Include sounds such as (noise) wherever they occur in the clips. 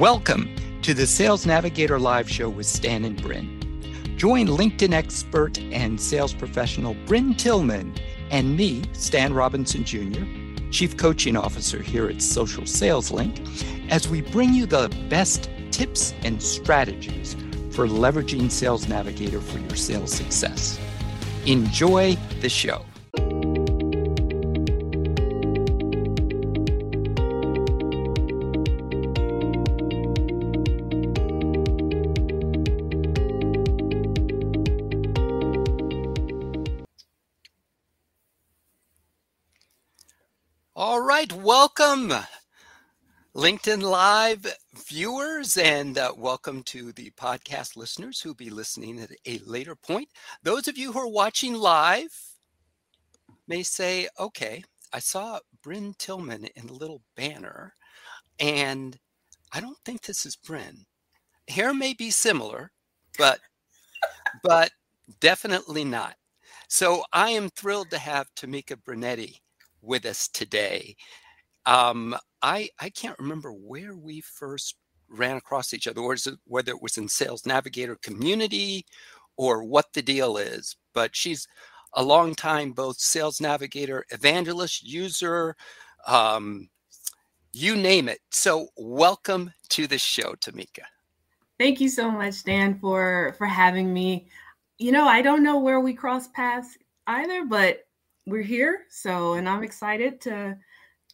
Welcome to the Sales Navigator Live Show with Stan and Bryn. Join LinkedIn expert and sales professional Bryn Tillman and me, Stan Robinson Jr., Chief Coaching Officer here at Social Sales Link, as we bring you the best tips and strategies for leveraging Sales Navigator for your sales success. Enjoy the show. Welcome, LinkedIn Live viewers, and uh, welcome to the podcast listeners who'll be listening at a later point. Those of you who are watching live may say, okay, I saw Bryn Tillman in a little banner, and I don't think this is Bryn. Hair may be similar, but but definitely not. So I am thrilled to have Tamika Brunetti with us today. Um, I I can't remember where we first ran across each other, or whether it was in Sales Navigator community or what the deal is. But she's a long time both Sales Navigator evangelist, user, um, you name it. So welcome to the show, Tamika. Thank you so much, Dan, for for having me. You know, I don't know where we cross paths either, but we're here. So, and I'm excited to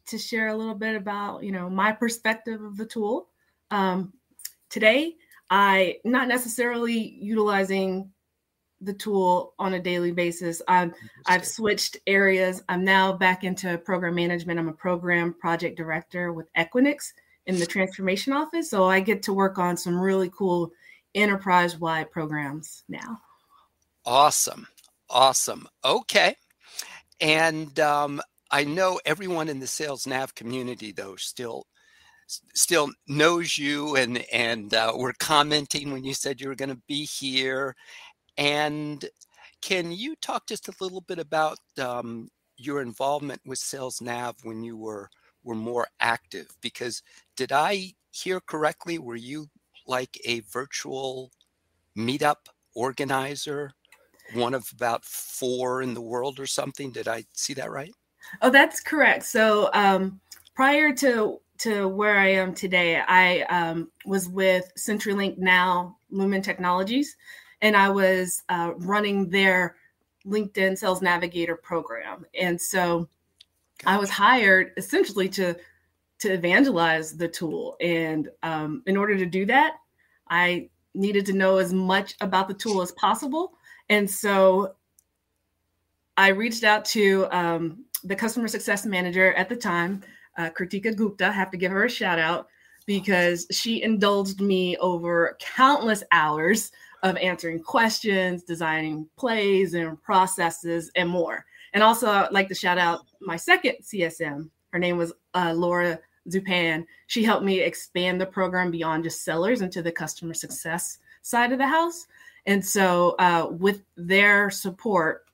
to share a little bit about you know my perspective of the tool. Um, today, I not necessarily utilizing the tool on a daily basis. I've I've switched areas. I'm now back into program management. I'm a program project director with Equinix in the transformation office. So I get to work on some really cool enterprise wide programs now. Awesome. Awesome. Okay. And um, I know everyone in the sales nav community, though, still still knows you and and uh, we're commenting when you said you were going to be here and can you talk just a little bit about um, your involvement with sales nav when you were were more active because did i hear correctly were you like a virtual meetup organizer one of about four in the world or something. Did I see that right? Oh, that's correct. So um, prior to to where I am today, I um, was with CenturyLink now Lumen Technologies, and I was uh, running their LinkedIn Sales Navigator program. And so I was hired essentially to to evangelize the tool. And um, in order to do that, I needed to know as much about the tool as possible and so I reached out to um, the customer success manager at the time, uh, Kritika Gupta. Have to give her a shout out because she indulged me over countless hours of answering questions, designing plays and processes, and more. And also, I'd like to shout out my second CSM. Her name was uh, Laura Zupan. She helped me expand the program beyond just sellers into the customer success side of the house. And so, uh, with their support,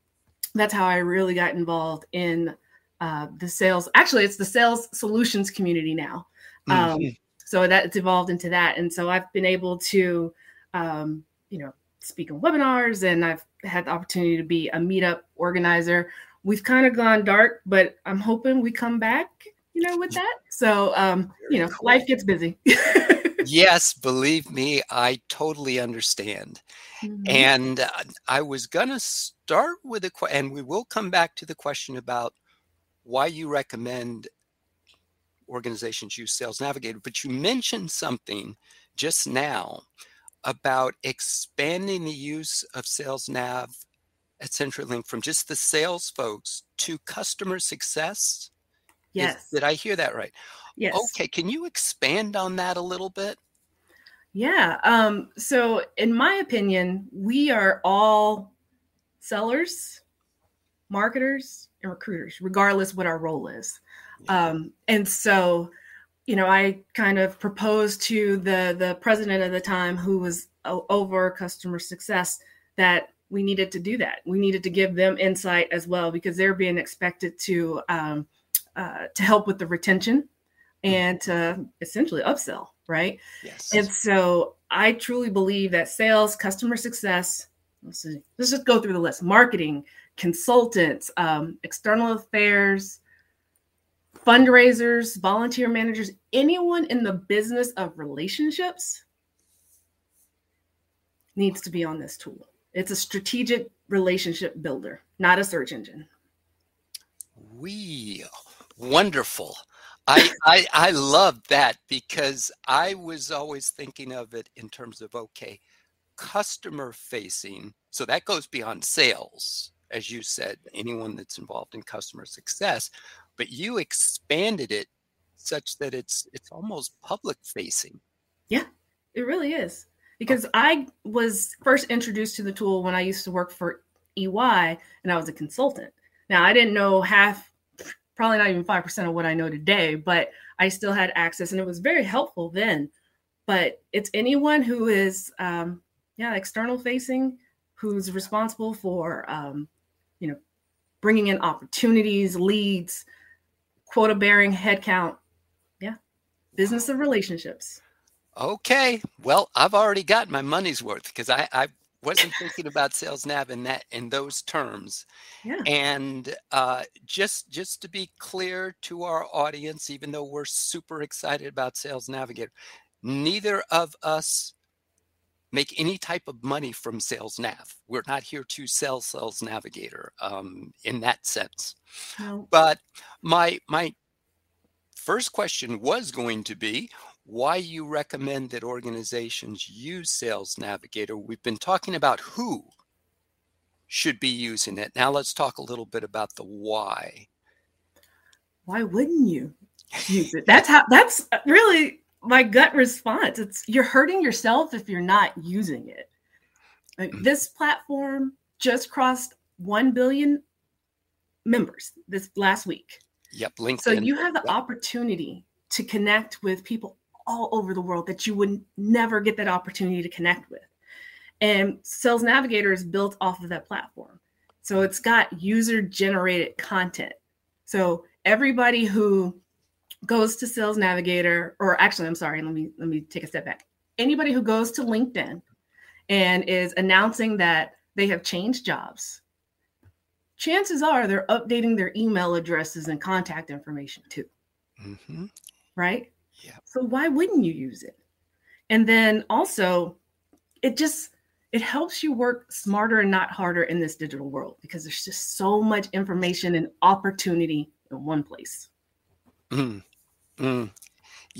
that's how I really got involved in uh, the sales. Actually, it's the sales solutions community now. Um, mm-hmm. So that it's evolved into that, and so I've been able to, um, you know, speak on webinars, and I've had the opportunity to be a meetup organizer. We've kind of gone dark, but I'm hoping we come back, you know, with that. So, um, you know, life gets busy. (laughs) yes, believe me, I totally understand. Mm-hmm. And uh, I was going to start with a question, and we will come back to the question about why you recommend organizations use Sales Navigator. But you mentioned something just now about expanding the use of Sales Nav at CenturyLink from just the sales folks to customer success. Yes. Is, did I hear that right? Yes. Okay. Can you expand on that a little bit? Yeah. Um, so, in my opinion, we are all sellers, marketers, and recruiters, regardless what our role is. Um, and so, you know, I kind of proposed to the the president at the time, who was over customer success, that we needed to do that. We needed to give them insight as well because they're being expected to um, uh, to help with the retention and to essentially upsell right? Yes. And so I truly believe that sales, customer success, let's, see, let's just go through the list marketing, consultants, um, external affairs, fundraisers, volunteer managers, anyone in the business of relationships needs to be on this tool. It's a strategic relationship builder, not a search engine. We wonderful. I, I I love that because I was always thinking of it in terms of okay, customer facing. So that goes beyond sales, as you said, anyone that's involved in customer success. But you expanded it such that it's it's almost public facing. Yeah, it really is. Because I was first introduced to the tool when I used to work for EY and I was a consultant. Now I didn't know half probably not even 5% of what I know today, but I still had access and it was very helpful then. But it's anyone who is, um, yeah, external facing, who's responsible for, um, you know, bringing in opportunities, leads, quota bearing headcount. Yeah, business of relationships. Okay, well, I've already got my money's worth because I, I wasn't thinking about sales nav in that in those terms yeah. and uh, just just to be clear to our audience even though we're super excited about sales navigator neither of us make any type of money from sales nav we're not here to sell sales navigator um, in that sense no. but my my first question was going to be why you recommend that organizations use Sales Navigator. We've been talking about who should be using it. Now let's talk a little bit about the why. Why wouldn't you use it? That's how that's really my gut response. It's you're hurting yourself if you're not using it. Like, mm. this platform just crossed 1 billion members this last week. Yep, LinkedIn. So you have the yep. opportunity to connect with people all over the world that you would never get that opportunity to connect with. And Sales Navigator is built off of that platform. So it's got user generated content. So everybody who goes to Sales Navigator, or actually, I'm sorry, let me let me take a step back. Anybody who goes to LinkedIn and is announcing that they have changed jobs, chances are they're updating their email addresses and contact information too. Mm-hmm. Right? Yeah. So why wouldn't you use it? And then also, it just it helps you work smarter and not harder in this digital world because there's just so much information and opportunity in one place. Mm.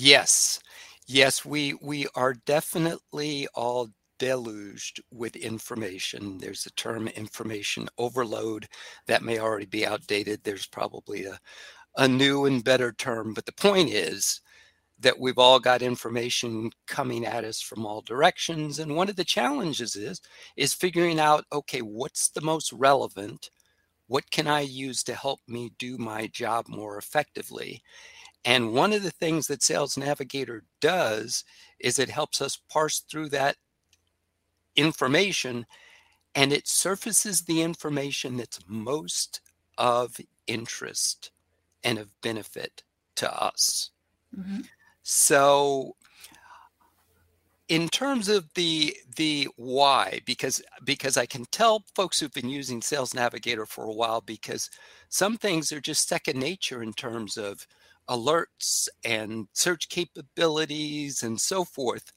Yes. Yes, we we are definitely all deluged with information. There's a term information overload that may already be outdated. There's probably a, a new and better term. But the point is that we've all got information coming at us from all directions and one of the challenges is is figuring out okay what's the most relevant what can i use to help me do my job more effectively and one of the things that sales navigator does is it helps us parse through that information and it surfaces the information that's most of interest and of benefit to us Mm-hmm. So in terms of the the why because because I can tell folks who've been using Sales Navigator for a while because some things are just second nature in terms of alerts and search capabilities and so forth.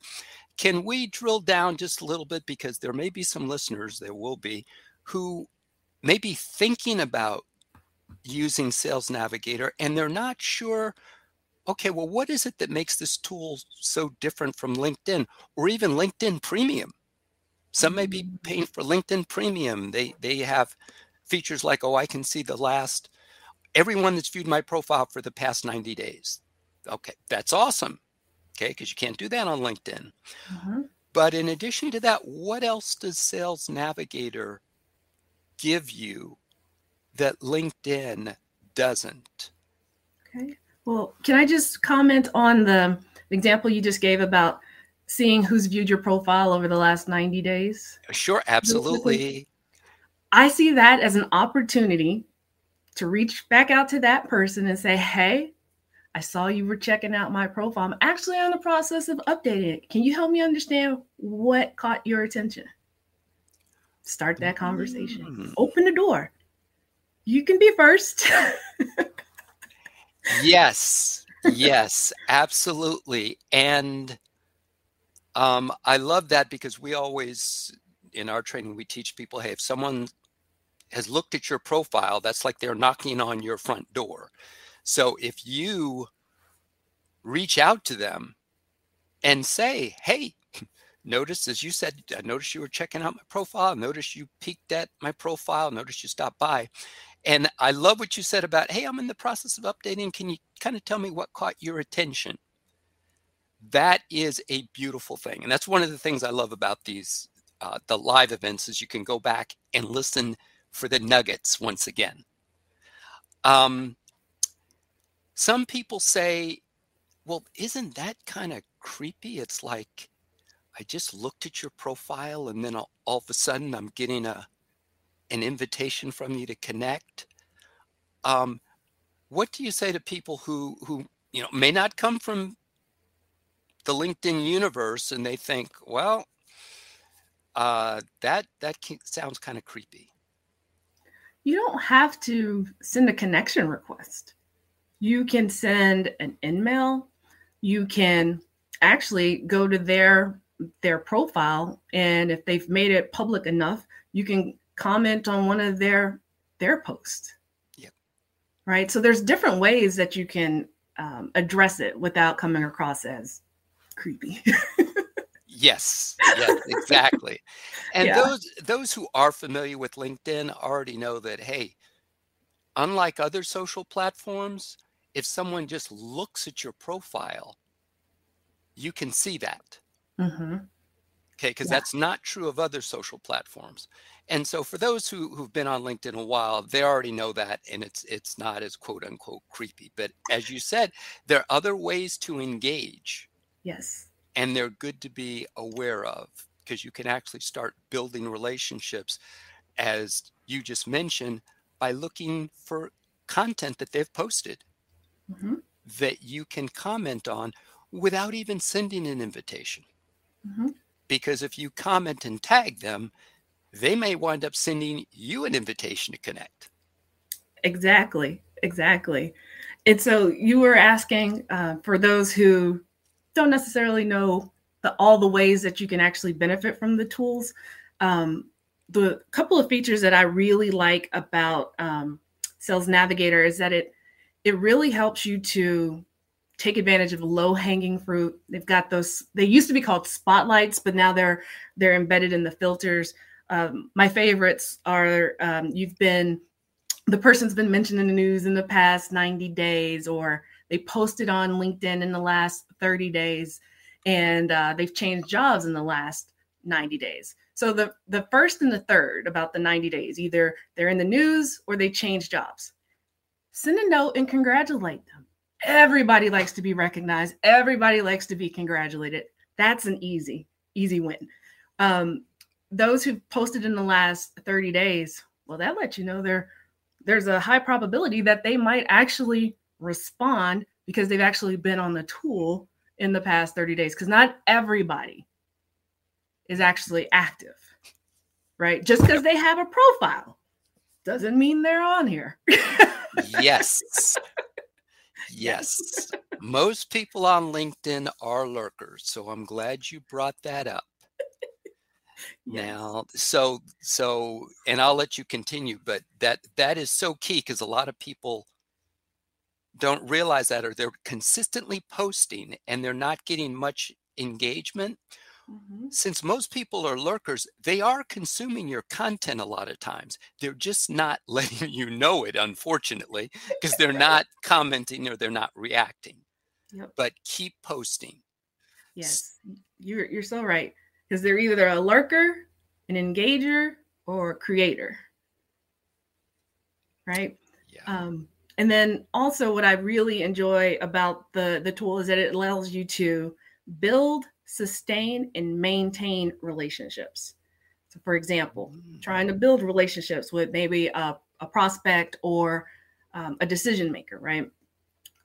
Can we drill down just a little bit because there may be some listeners there will be who may be thinking about using Sales Navigator and they're not sure okay, well, what is it that makes this tool so different from LinkedIn or even LinkedIn Premium? Some may be Mm. paying for LinkedIn Premium. They they have features like, oh, I can see the last everyone that's viewed my profile for the past 90 days. Okay, that's awesome. Okay, because you can't do that on LinkedIn. Mm-hmm. But in addition to that, what else does Sales Navigator give you that LinkedIn doesn't? Okay. Well, can I just comment on the example you just gave about seeing who's viewed your profile over the last 90 days? Sure, absolutely. I see that as an opportunity to reach back out to that person and say, hey, I saw you were checking out my profile. I'm actually on the process of updating it. Can you help me understand what caught your attention? Start that conversation. Mm. Open the door. You can be first. yes. (laughs) Yes, absolutely. And um, I love that because we always, in our training, we teach people hey, if someone has looked at your profile, that's like they're knocking on your front door. So if you reach out to them and say, hey, notice, as you said, I noticed you were checking out my profile. Notice you peeked at my profile. Notice you stopped by. And I love what you said about, hey, I'm in the process of updating. Can you kind of tell me what caught your attention? That is a beautiful thing. And that's one of the things I love about these, uh, the live events is you can go back and listen for the nuggets once again. Um, some people say, well, isn't that kind of creepy? It's like I just looked at your profile and then all, all of a sudden I'm getting a an invitation from you to connect. Um, what do you say to people who who you know may not come from the LinkedIn universe and they think, well, uh, that that sounds kind of creepy. You don't have to send a connection request. You can send an email. You can actually go to their their profile and if they've made it public enough you can comment on one of their their posts. Yep. Right? So there's different ways that you can um, address it without coming across as creepy (laughs) yes yes exactly (laughs) and yeah. those those who are familiar with linkedin already know that hey unlike other social platforms if someone just looks at your profile, you can see that. Mm-hmm. Okay, because yeah. that's not true of other social platforms. And so for those who, who've been on LinkedIn a while, they already know that and it's it's not as quote unquote creepy. But as you said, there are other ways to engage. Yes. And they're good to be aware of because you can actually start building relationships as you just mentioned by looking for content that they've posted mm-hmm. that you can comment on without even sending an invitation. Mm-hmm. Because if you comment and tag them, they may wind up sending you an invitation to connect. Exactly. Exactly. And so you were asking uh, for those who don't necessarily know the, all the ways that you can actually benefit from the tools. Um, the couple of features that I really like about um, Sales Navigator is that it it really helps you to take advantage of low hanging fruit. They've got those. They used to be called spotlights, but now they're they're embedded in the filters. Um, my favorites are um, you've been the person's been mentioned in the news in the past 90 days, or they posted on LinkedIn in the last 30 days, and uh, they've changed jobs in the last 90 days. So the the first and the third about the 90 days, either they're in the news or they change jobs send a note and congratulate them. Everybody likes to be recognized. Everybody likes to be congratulated. That's an easy, easy win. Um, those who posted in the last 30 days, well, that lets you know there there's a high probability that they might actually respond because they've actually been on the tool in the past 30 days. Because not everybody is actually active, right? Just because they have a profile doesn't mean they're on here. yes. (laughs) Yes. Most people on LinkedIn are lurkers. So I'm glad you brought that up. Yes. Now, so so and I'll let you continue, but that that is so key because a lot of people don't realize that or they're consistently posting and they're not getting much engagement Mm-hmm. Since most people are lurkers, they are consuming your content a lot of times. They're just not (laughs) letting you know it, unfortunately, because they're not (laughs) commenting or they're not reacting. Yep. But keep posting. Yes, you're you're so right. Because they're either a lurker, an engager, or a creator. Right? Yeah. Um, and then also what I really enjoy about the the tool is that it allows you to build sustain and maintain relationships. So, for example, mm. trying to build relationships with maybe a, a prospect or um, a decision maker, right?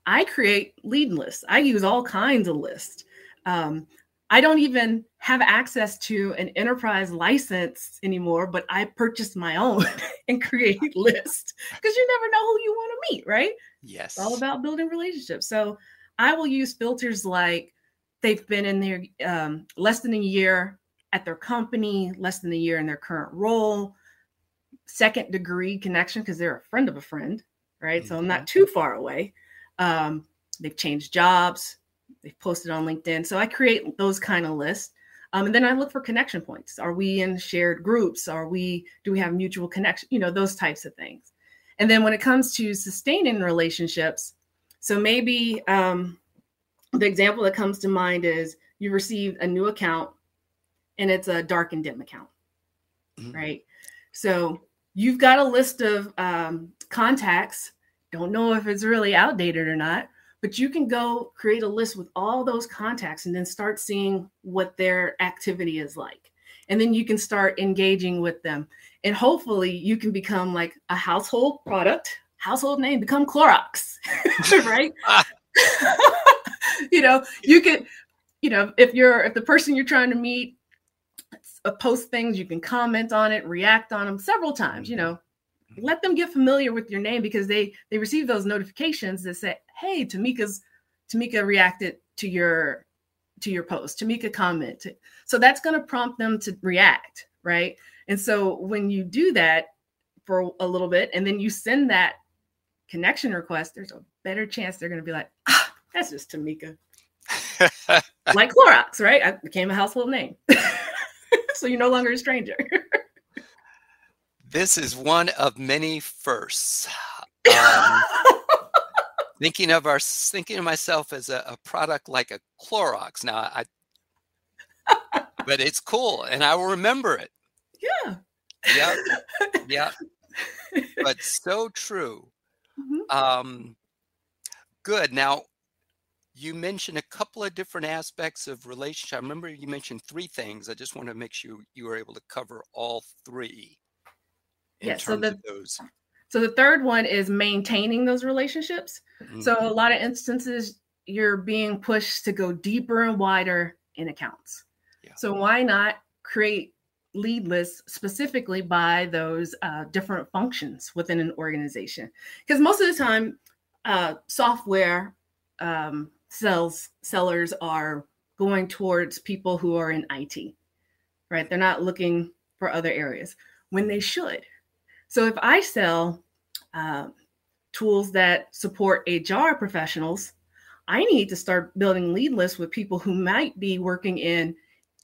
I create lead lists. I use all kinds of lists. Um, I don't even have access to an enterprise license anymore, but I purchased my own (laughs) and create lists because you never know who you want to meet, right? Yes. It's all about building relationships. So I will use filters like they've been in there um, less than a year at their company, less than a year in their current role, second degree connection because they're a friend of a friend, right? Mm-hmm. So I'm not mm-hmm. too far away. Um, they've changed jobs, they've posted on LinkedIn. So I create those kind of lists. Um, and then I look for connection points. Are we in shared groups? Are we, do we have mutual connection? You know, those types of things. And then when it comes to sustaining relationships, so maybe um, the example that comes to mind is you received a new account and it's a dark and dim account, mm-hmm. right? So you've got a list of um, contacts. Don't know if it's really outdated or not, but you can go create a list with all those contacts and then start seeing what their activity is like. And then you can start engaging with them. And hopefully you can become like a household product, household name, become Clorox, (laughs) right? (laughs) you know, you can you know, if you're, if the person you're trying to meet uh, post things, you can comment on it, react on them several times, you know, let them get familiar with your name because they they receive those notifications that say hey tamika's tamika reacted to your to your post tamika commented. So that's going to prompt them to react right? And so when you do that for a little bit and then you send that connection request there's a better chance they're going to be like ah, that's just tamika. (laughs) Like clorox right? I became a household name. (laughs) So you're no longer a stranger. This is one of many firsts. (laughs) Um, thinking of our thinking of myself as a, a, product like a Clorox. Now I (laughs) but it's cool and I will remember it. Yeah. Yeah. Yeah. (laughs) But so true. Mm-hmm. Um good. Now you mentioned a couple of different aspects of relationship. I remember you mentioned three things. I just want to make sure you were able to cover all three yeah, so the, So the third one is maintaining those relationships. Mm-hmm. So a lot of instances you're being pushed to go deeper and wider in accounts. Yeah. So why not create lead lists specifically by those uh, different functions within an organization? Because most of the time, uh, software um, sales sellers are going towards people who are in IT, right? They're not looking for other areas when they should. So if I sell uh, tools that support HR professionals, I need to start building lead lists with people who might be working in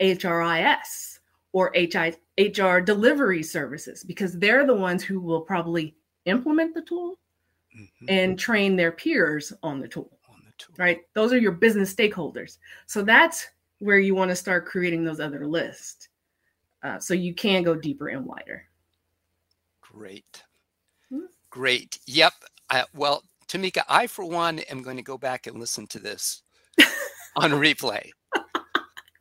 HRIS or HI, HR delivery services because they're the ones who will probably implement the tool mm-hmm. and train their peers on the tool. On the tool. Right? Those are your business stakeholders. So that's where you want to start creating those other lists. Uh, so you can go deeper and wider. Great. Hmm. Great. Yep. I, well, Tamika, I, for one, am going to go back and listen to this (laughs) on replay.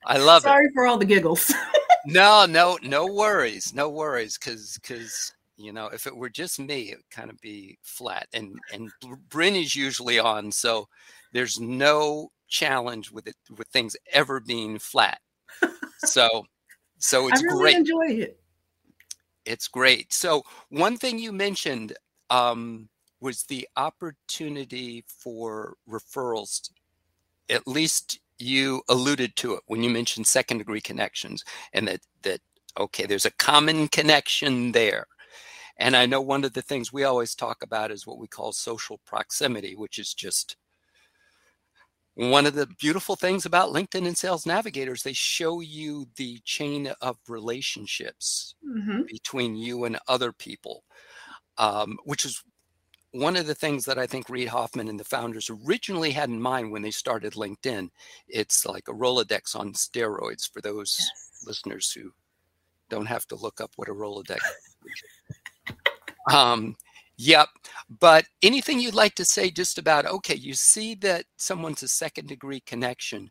I love Sorry it. Sorry for all the giggles. (laughs) no, no, no worries. No worries. Cause, cause, you know, if it were just me, it would kind of be flat and, and Bryn is usually on. So there's no challenge with it, with things ever being flat. So, so it's I really great. enjoy it. It's great. So one thing you mentioned um, was the opportunity for referrals. At least you alluded to it when you mentioned second degree connections, and that that okay, there's a common connection there. And I know one of the things we always talk about is what we call social proximity, which is just one of the beautiful things about LinkedIn and Sales Navigators, they show you the chain of relationships mm-hmm. between you and other people, um, which is one of the things that I think Reid Hoffman and the founders originally had in mind when they started LinkedIn. It's like a Rolodex on steroids for those yes. listeners who don't have to look up what a Rolodex is. um, Yep. But anything you'd like to say just about, okay, you see that someone's a second degree connection.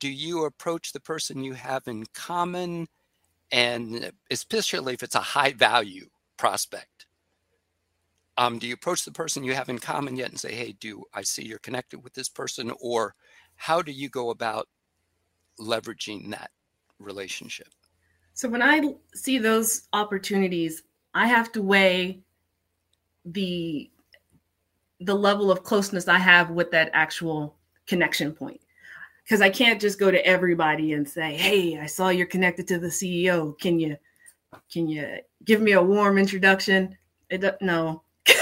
Do you approach the person you have in common? And especially if it's a high value prospect, um, do you approach the person you have in common yet and say, hey, do I see you're connected with this person? Or how do you go about leveraging that relationship? So when I see those opportunities, I have to weigh the the level of closeness I have with that actual connection point. Because I can't just go to everybody and say, "Hey, I saw you're connected to the CEO. Can you can you give me a warm introduction?" It no. (laughs)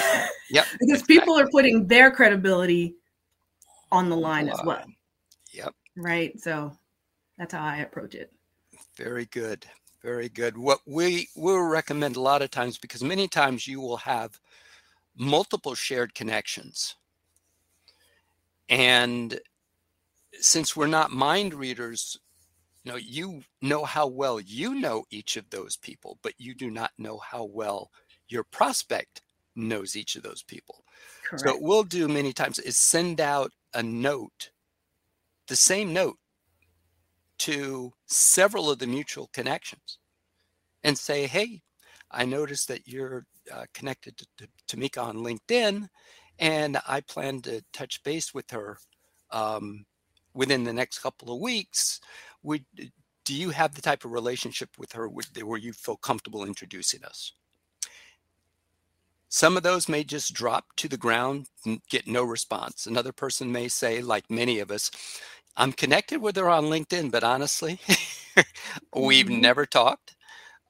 Yep. because people are putting their credibility on the line as well. Yep. Right. So that's how I approach it. Very good. Very good. What we will recommend a lot of times, because many times you will have multiple shared connections. And since we're not mind readers, you know, you know how well you know each of those people, but you do not know how well your prospect knows each of those people. Correct. So what we'll do many times is send out a note, the same note to several of the mutual connections and say, hey, I noticed that you're uh, connected to, to Tamika on LinkedIn, and I plan to touch base with her um, within the next couple of weeks. Would do you have the type of relationship with her where you feel comfortable introducing us? Some of those may just drop to the ground and get no response. Another person may say, like many of us, I'm connected with her on LinkedIn, but honestly, (laughs) we've mm-hmm. never talked.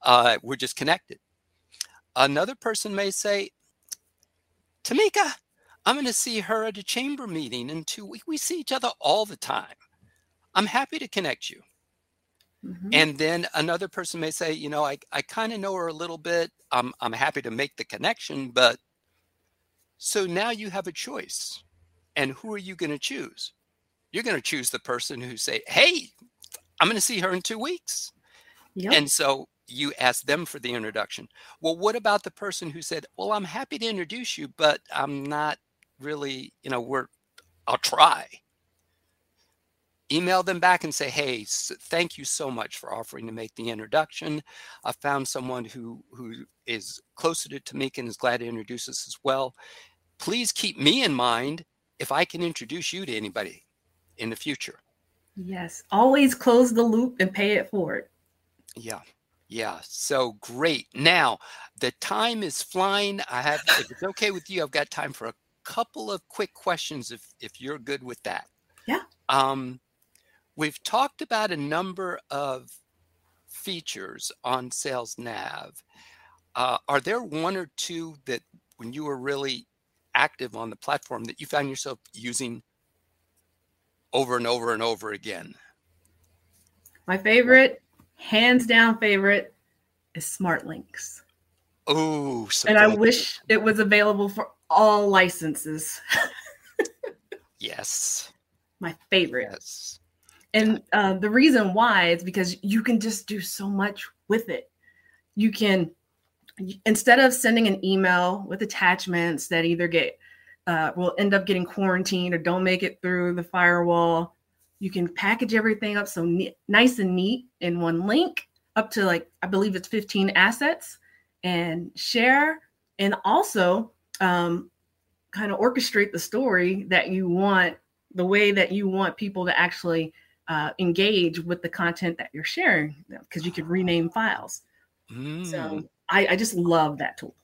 Uh, we're just connected. Another person may say, Tamika, I'm going to see her at a chamber meeting in two weeks. We see each other all the time. I'm happy to connect you. Mm-hmm. And then another person may say, you know, I, I kind of know her a little bit. I'm, I'm happy to make the connection, but so now you have a choice. And who are you going to choose? You're going to choose the person who say, hey, I'm going to see her in two weeks. Yep. And so you ask them for the introduction. Well, what about the person who said, well, I'm happy to introduce you, but I'm not really, you know, we're, I'll try email them back and say, "Hey, thank you so much for offering to make the introduction. I found someone who who is closer to Tamika and is glad to introduce us as well. Please keep me in mind if I can introduce you to anybody in the future." Yes, always close the loop and pay it forward. Yeah. Yeah, so great. Now, the time is flying. I have if it's okay with you, I've got time for a couple of quick questions if if you're good with that. Yeah. Um We've talked about a number of features on Sales Nav. Uh, are there one or two that, when you were really active on the platform, that you found yourself using over and over and over again? My favorite, hands down favorite, is Smart Links. Oh, so and I wish it was available for all licenses. (laughs) yes. My favorite. Yes. And uh, the reason why is because you can just do so much with it. You can, instead of sending an email with attachments that either get, uh, will end up getting quarantined or don't make it through the firewall, you can package everything up so ne- nice and neat in one link up to like, I believe it's 15 assets and share. And also, um, kind of orchestrate the story that you want the way that you want people to actually uh, engage with the content that you're sharing because you can rename files. Mm. So I, I just love that tool.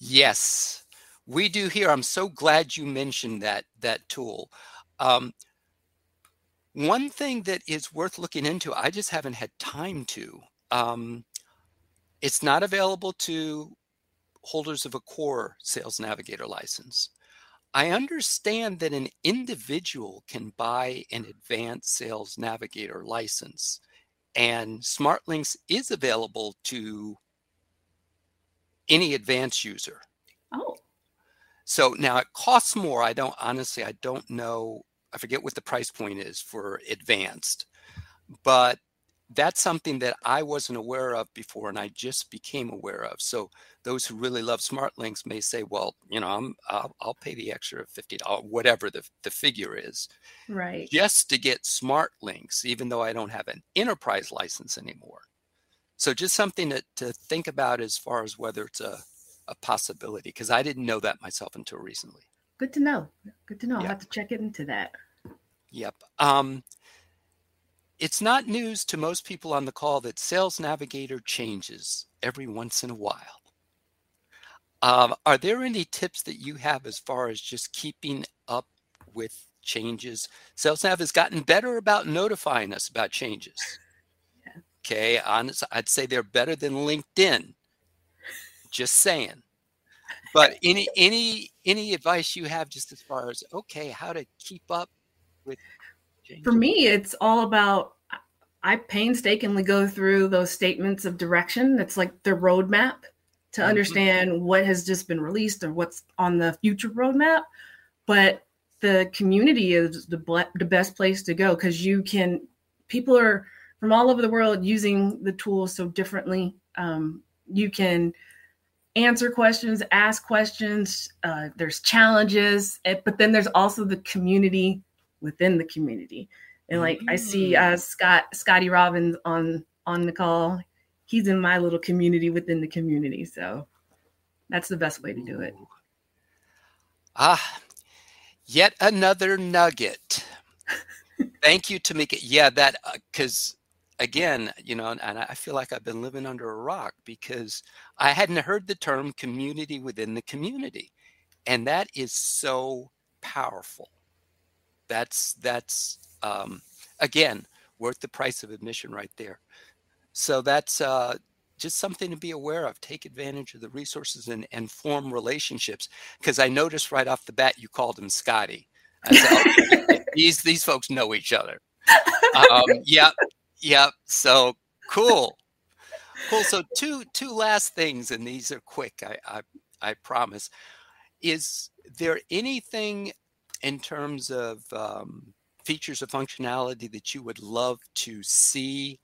Yes, we do here. I'm so glad you mentioned that that tool. Um, one thing that is worth looking into, I just haven't had time to. Um, it's not available to holders of a core Sales Navigator license. I understand that an individual can buy an advanced sales navigator license, and SmartLinks is available to any advanced user. Oh. So now it costs more. I don't honestly, I don't know. I forget what the price point is for advanced, but that's something that I wasn't aware of before and I just became aware of. So those who really love smart links may say, well, you know, I'm, I'll, I'll pay the extra $50, whatever the, the figure is. Right. Just to get smart links, even though I don't have an enterprise license anymore. So just something to, to think about as far as whether it's a, a possibility because I didn't know that myself until recently. Good to know. Good to know. I'll have to check into that. Yep. Um, it's not news to most people on the call that Sales Navigator changes every once in a while. Um, are there any tips that you have as far as just keeping up with changes? SalesNav has gotten better about notifying us about changes. (laughs) Yeah. Okay, honest, I'd say they're better than LinkedIn. Just saying. But any any any advice you have just as far as okay, how to keep up with changes? For me, it's all about I painstakingly go through those statements of direction. It's like the roadmap to mm-hmm. understand what has just been released or what's on the future roadmap. But the community is the, ble- the best place to go because you can, people are from all over the world using the tools so differently. Um, you can answer questions, ask questions, uh, there's challenges, eh, but then there's also the community within the community. And like mm-hmm. I see mm. uh, Scott Scotty Robbins on on the call he's in my little community within the community. So that's the best way to do it. Ah, yet another nugget. (laughs) Thank you, Tamika. Yeah, that because uh, again, you know, and I feel like I've been living under a rock because I hadn't heard the term community within the community, and that is so powerful. That's that's um, again worth the price of admission right there. So that's uh, just something to be aware of. Take advantage of the resources and, and form relationships. Because I noticed right off the bat you called him Scotty. Said, (laughs) these these folks know each other. Um, yep, yep. So cool, (laughs) cool. So two two last things, and these are quick. I I, I promise. Is there anything in terms of um, features of functionality that you would love to see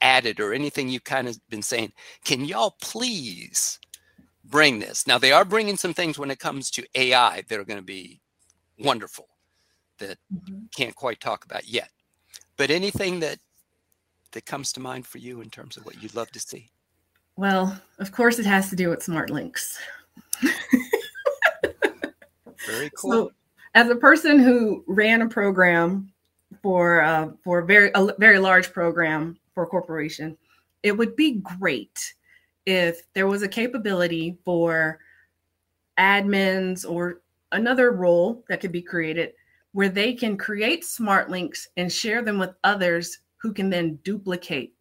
added or anything you've kind of been saying, can y'all please bring this? Now, they are bringing some things when it comes to AI that are going to be wonderful that mm-hmm. can't quite talk about yet. But anything that that comes to mind for you in terms of what you'd love to see? Well, of course, it has to do with smart links. Very (laughs) cool. So, as a person who ran a program for uh, for a very a very large program for a corporation, it would be great if there was a capability for admins or another role that could be created where they can create smart links and share them with others who can then duplicate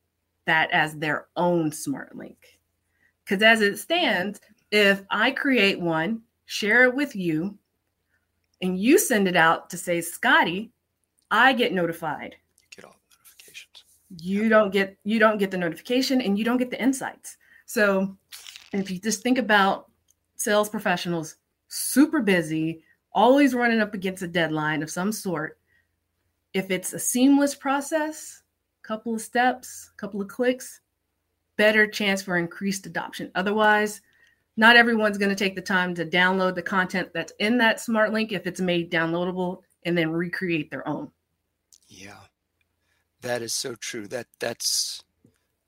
that as their own smart link. Because as it stands, if I create one, share it with you, and you send it out to say, Scotty, I get notified. You get all the notifications. You don't get you don't get the notification and you don't get the insights. So if you just think about sales professionals super busy always running up against a deadline of some sort if it's a seamless process couple of steps couple of clicks better chance for increased adoption otherwise not everyone's going to take the time to download the content that's in that smart link if it's made downloadable and then recreate their own yeah that is so true. That that's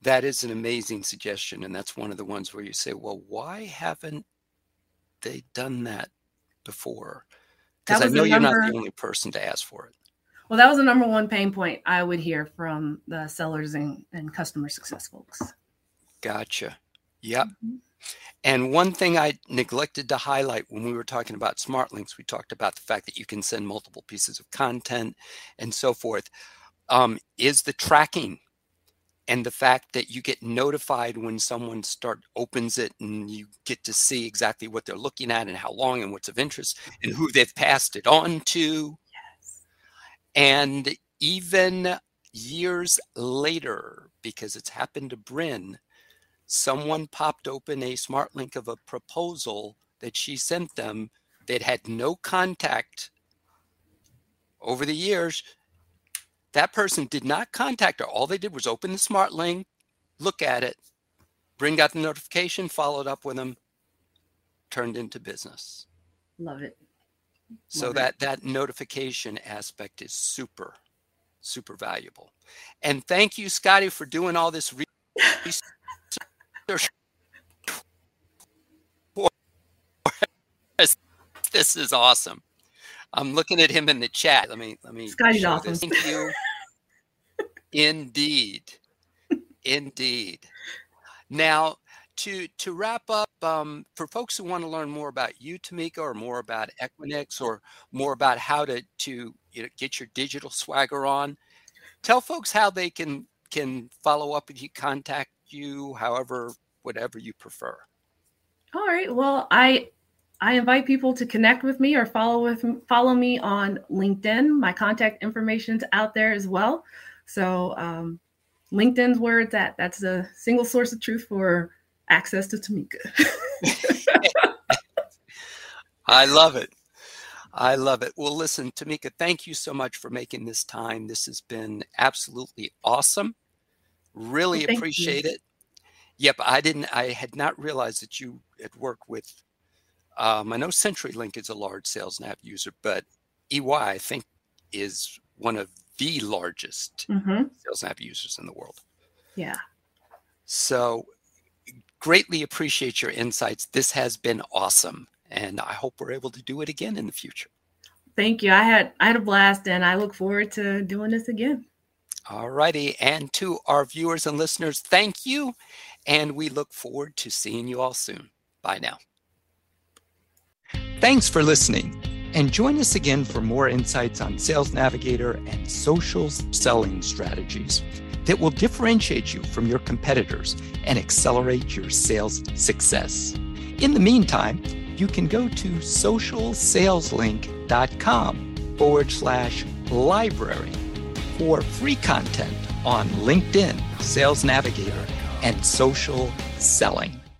that is an amazing suggestion, and that's one of the ones where you say, "Well, why haven't they done that before?" Because I know you're number, not the only person to ask for it. Well, that was the number one pain point I would hear from the sellers and, and customer success folks. Gotcha. Yep. Mm-hmm. And one thing I neglected to highlight when we were talking about smart links, we talked about the fact that you can send multiple pieces of content and so forth um, is the tracking and the fact that you get notified when someone start opens it and you get to see exactly what they're looking at and how long and what's of interest and who they've passed it on to yes. and even years later because it's happened to bryn someone popped open a smart link of a proposal that she sent them that had no contact over the years that person did not contact her. All they did was open the smart link, look at it, bring out the notification, followed up with them, turned into business. Love it. Love so it. that that notification aspect is super, super valuable. And thank you, Scotty, for doing all this research. (laughs) this is awesome. I'm looking at him in the chat. Let me let me. Scotty's awesome. This. Thank you. (laughs) Indeed, indeed. Now, to to wrap up, um, for folks who want to learn more about you, Tamika, or more about Equinix, or more about how to to you know, get your digital swagger on, tell folks how they can can follow up with you, contact you, however, whatever you prefer. All right. Well, I I invite people to connect with me or follow with follow me on LinkedIn. My contact information's out there as well. So um, LinkedIn's where it's at. That's the single source of truth for access to Tamika. (laughs) I love it. I love it. Well, listen, Tamika, thank you so much for making this time. This has been absolutely awesome. Really well, appreciate you. it. Yep, I didn't. I had not realized that you had worked with. Um, I know CenturyLink is a large sales SalesNav user, but EY I think is one of the largest mm-hmm. SalesNav users in the world. Yeah. So, greatly appreciate your insights. This has been awesome, and I hope we're able to do it again in the future. Thank you. I had I had a blast, and I look forward to doing this again. All righty. And to our viewers and listeners, thank you. And we look forward to seeing you all soon. Bye now. Thanks for listening. And join us again for more insights on Sales Navigator and social selling strategies that will differentiate you from your competitors and accelerate your sales success. In the meantime, you can go to socialsaleslink.com forward slash library for free content on LinkedIn, Sales Navigator, and social selling.